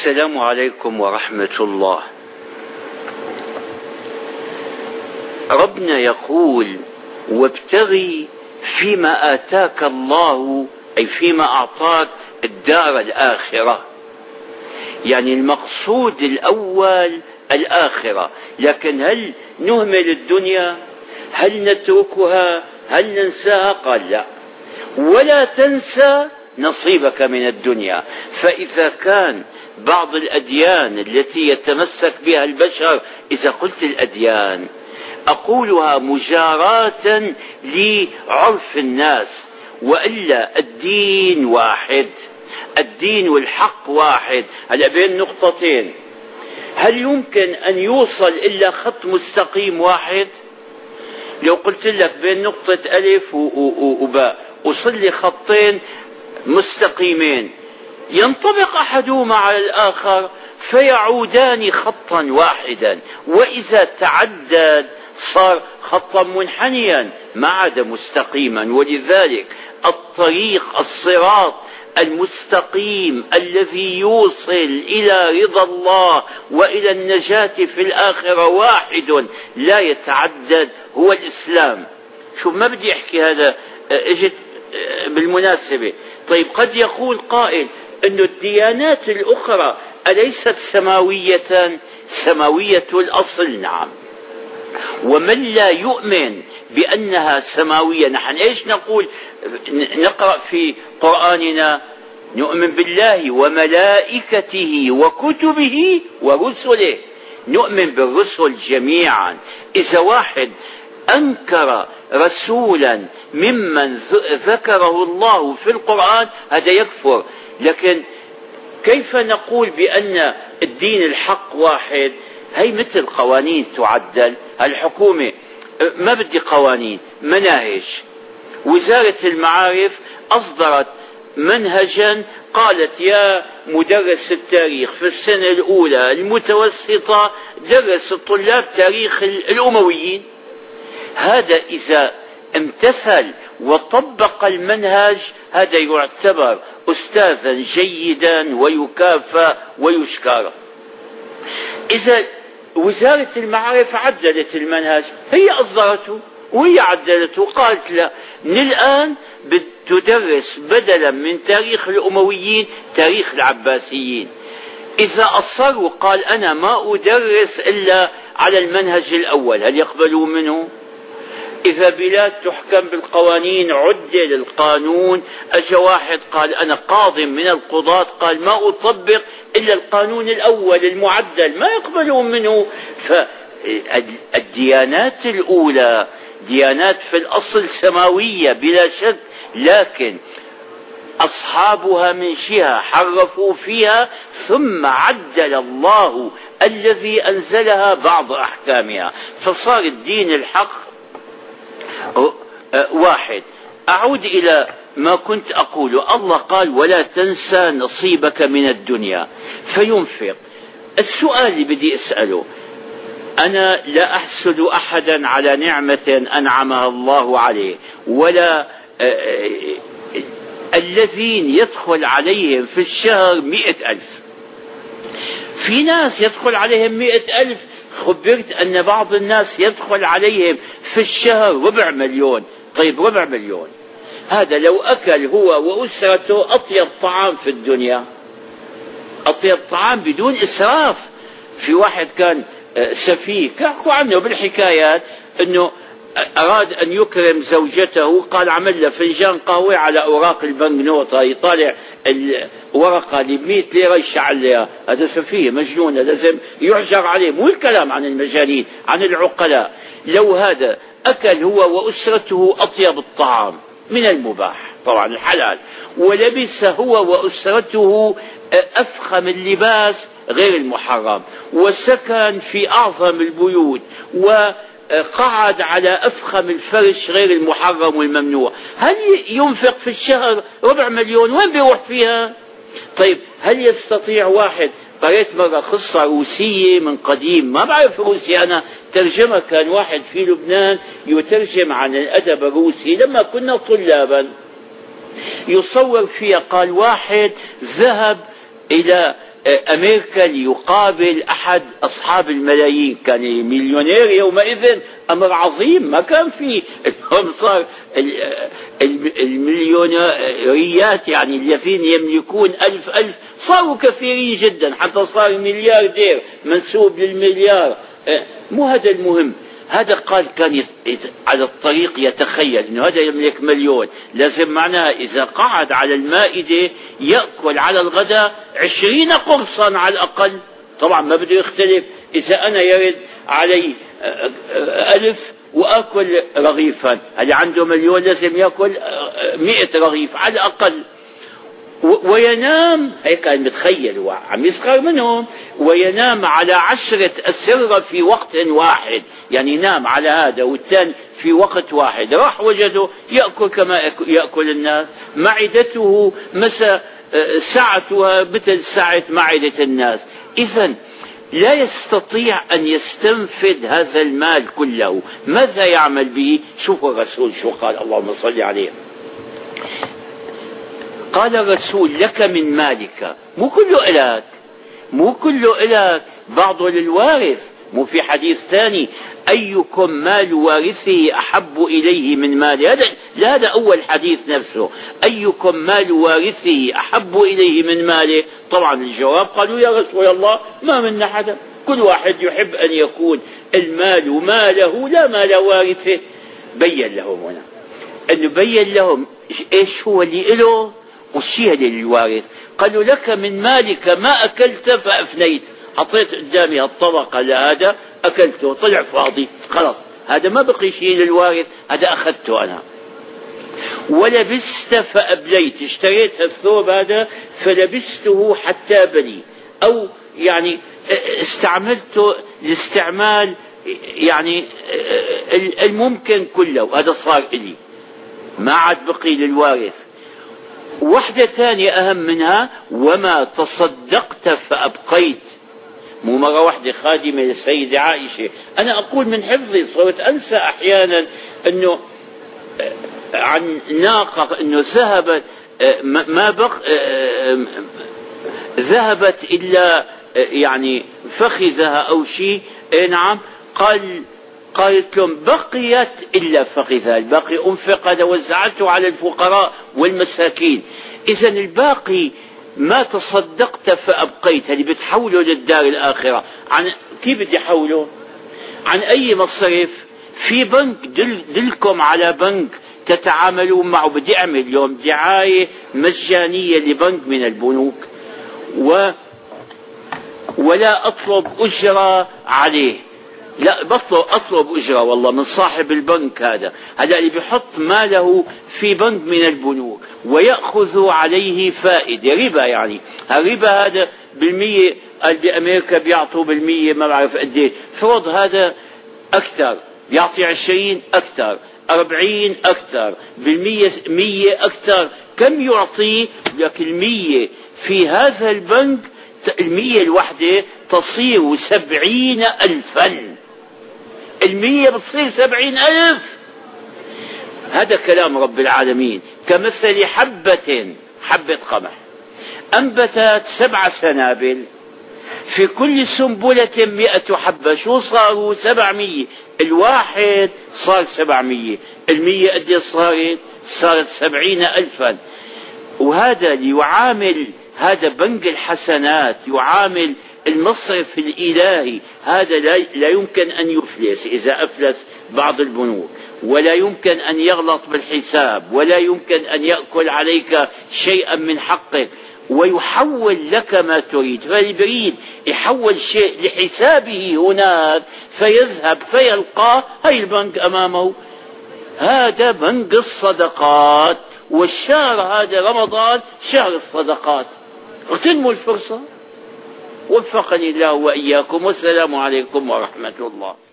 السلام عليكم ورحمة الله. ربنا يقول: وابتغي فيما آتاك الله أي فيما أعطاك الدار الآخرة. يعني المقصود الأول الآخرة، لكن هل نهمل الدنيا؟ هل نتركها؟ هل ننساها؟ قال لا. ولا تنسى نصيبك من الدنيا، فإذا كان بعض الأديان التي يتمسك بها البشر. إذا قلت الأديان أقولها مجاراة لعرف الناس وإلا الدين واحد الدين والحق واحد. هلا بين نقطتين. هل يمكن أن يوصل إلا خط مستقيم واحد؟ لو قلت لك بين نقطة ألف وباء وصل لي خطين مستقيمين. ينطبق أحدهما على الآخر فيعودان خطا واحدا وإذا تعدد صار خطا منحنيا ما عاد مستقيما. ولذلك الطريق الصراط المستقيم الذي يوصل إلى رضا الله وإلى النجاة في الآخرة واحد لا يتعدد هو الإسلام. شوف ما بدي أحكي هذا اجت بالمناسبة. طيب قد يقول قائل أن الديانات الأخرى أليست سماوية سماوية الأصل نعم. ومن لا يؤمن بأنها سماوية؟ نحن إيش نقول؟ نقرأ في قرآننا نؤمن بالله وملائكته وكتبه ورسله. نؤمن بالرسل جميعا. إذا واحد أنكر رسولا ممن ذكره الله في القرآن هذا يكفر. لكن كيف نقول بأن الدين الحق واحد؟ هي مثل قوانين تعدل. الحكومة ما بدي قوانين مناهج. وزارة المعارف أصدرت منهجا قالت يا مدرس التاريخ في السنة الأولى المتوسطة درس الطلاب تاريخ الأمويين. هذا إذا امتثل وطبق المنهج هذا يعتبر أستاذا جيدا ويكافى ويشكر. إذا وزارة المعارف عدلت المنهج هي أصدرته وهي عدلته قالت لا. من الآن تدرس بدلا من تاريخ الأمويين تاريخ العباسيين. إذا أصر وقال أنا ما أدرس إلا على المنهج الأول هل يقبلوا منه؟ إذا بلاد تحكم بالقوانين عدل القانون أجا واحد قال أنا قاض من القضاة قال ما أطبق إلا القانون الأول المعدل ما يقبلون منه. فالديانات الأولى ديانات في الأصل سماوية بلا شك لكن أصحابها من شيها حرفوا فيها ثم عدل الله الذي أنزلها بعض أحكامها. فصار الدين الحق واحد. أعود إلى ما كنت أقول. الله قال ولا تنسى نصيبك من الدنيا. فينفق. السؤال اللي بدي أسأله. أنا لا أحسد أحدا على نعمة أنعمها الله عليه. ولا الذين يدخل عليهم في الشهر مئة ألف. في ناس يدخل عليهم مئة ألف خبرت أن بعض الناس يدخل عليهم في الشهر ربع مليون. طيب ربع مليون. هذا لو أكل هو وأسرته أطيب طعام في الدنيا. أطيب طعام بدون إسراف. في واحد كان آه، سفيه. كحكوا عنه بالحكايات أنه أراد أن يكرم زوجته قال عمل له فنجان قهوة على أوراق البنكنوت يطالع الورقة 100 ليرة يشعل هذا سفيه مجنون لازم يحجر عليه. مو الكلام عن المجانين عن العقلاء. لو هذا أكل هو وأسرته أطيب الطعام من المباح طبعا الحلال. ولبس هو وأسرته أفخم اللباس غير المحرم. وسكن في أعظم البيوت وقعد على أفخم الفرش غير المحرم والممنوع. هل ينفق في الشهر ربع مليون؟ وين بيروح فيها؟ طيب هل يستطيع واحد؟ قريت مرة قصة روسية من قديم ما بعرف روسي أنا ترجمة كان واحد في لبنان يترجم عن الأدب الروسي لما كنا طلابا يصور فيها قال واحد ذهب إلى أمريكا ليقابل أحد أصحاب الملايين. كان مليونير يومئذ أمر عظيم. ما كان في اليوم صار المليونيريات يعني الذين يملكون ألف ألف صاروا كثيرين جدا. حتى صار ملياردير منسوب للمليار. أه، مو هذا المهم. هذا قال كان على الطريق يتخيل إنه هذا يملك مليون. لازم معناها إذا قعد على المائدة يأكل على الغداء عشرين قرصا على الأقل. طبعا ما بده يختلف. إذا أنا يرد علي آه، آه، ألف وآكل رغيفا. اللي عنده مليون؟ لازم يأكل آه، مئة رغيف على الأقل. وينام. هيك كان متخيل وعم يسخر منهم. وينام على عشرة أسرة في وقت واحد. يعني ينام على هذا والثاني في وقت واحد. راح وجده يأكل كما يأكل الناس. معدته مسا سعتها مثل سعة معدة الناس. إذا لا يستطيع أن يستنفذ هذا المال كله. ماذا يعمل به؟ شوفوا الرسول شو قال. اللهم صل عليه. قال الرسول لك من مالك. مو كله إلك مو كله إلك بعضه للوارث. مو في حديث ثاني. أيكم مال وارثه أحب إليه من ماله هذا لا هذا أول حديث نفسه. أيكم مال وارثه أحب إليه من ماله طبعا الجواب قالوا يا رسول الله ما منا حدا. كل واحد يحب أن يكون المال ماله لا مال وارثه. بين لهم هنا. أنه بين لهم إيش هو اللي إله؟ اللي للوارث قالوا لك من مالك ما أكلت فأفنيت. حطيت قدامي الطبقة لهذا أكلته طلع فاضي خلاص. هذا ما بقي شيء للوارث هذا أخذته أنا. ولبست فأبليت اشتريت الثوب هذا فلبسته حتى بلي أو يعني استعملته لاستعمال يعني الممكن كله. هذا صار إلي. ما عاد بقي للوارث وحدة ثانية أهم منها وما تصدقت فأبقيت. مو مرة واحدة خادمة للسيدة عائشة. أنا أقول من حفظي صرت أنسى أحيانا أنه آه، عن ناقة أنه ذهبت آه، ما بق آه، ذهبت إلا يعني فخذها أو شيء. نعم. قال قالت لهم بقيت إلا فخذها الباقي أنفق وزعته على الفقراء والمساكين. إذا الباقي ما تصدقت فأبقيت. اللي بتحوله للدار الآخرة. عن كيف بدي أحوله؟ عن أي مصرف؟ في بنك دل دلكم على بنك تتعاملون معه. بدي أعمل اليوم دعاية مجانية لبنك من البنوك. و ولا أطلب أجرة عليه. لا بطلب أطلب أجرة والله من صاحب البنك هذا. هذا اللي بيحط ماله في بنك من البنوك ويأخذ عليه فائدة ربا يعني. الربا هذا بالمية بأمريكا بيعطوا بالمية ما بعرف قد إيه فرض هذا أكثر يعطي عشرين أكثر أربعين أكثر بالمية مية أكثر. كم يعطي؟ لك المية. في هذا البنك المية الوحدة تصير سبعين ألفا. المية بتصير سبعين ألف. هذا كلام رب العالمين. كمثل حبة حبة قمح. أنبتت سبع سنابل. في كل سنبلة مئة حبة. شو صاروا؟ سبعمية. الواحد صار سبعمية. المية قد صارت؟ صارت سبعين ألفا. وهذا ليعامل هذا بنك الحسنات. يعامل المصرف الإلهي هذا لا يمكن أن يفلس إذا أفلس بعض البنوك ولا يمكن أن يغلط بالحساب ولا يمكن أن يأكل عليك شيئا من حقك ويحول لك ما تريد. فالبريد يحول شيء لحسابه هناك فيذهب فيلقاه هاي البنك أمامه. هذا بنك الصدقات والشهر هذا رمضان شهر الصدقات. اغتنموا الفرصة. وفقني الله وإياكم. والسلام عليكم ورحمة الله.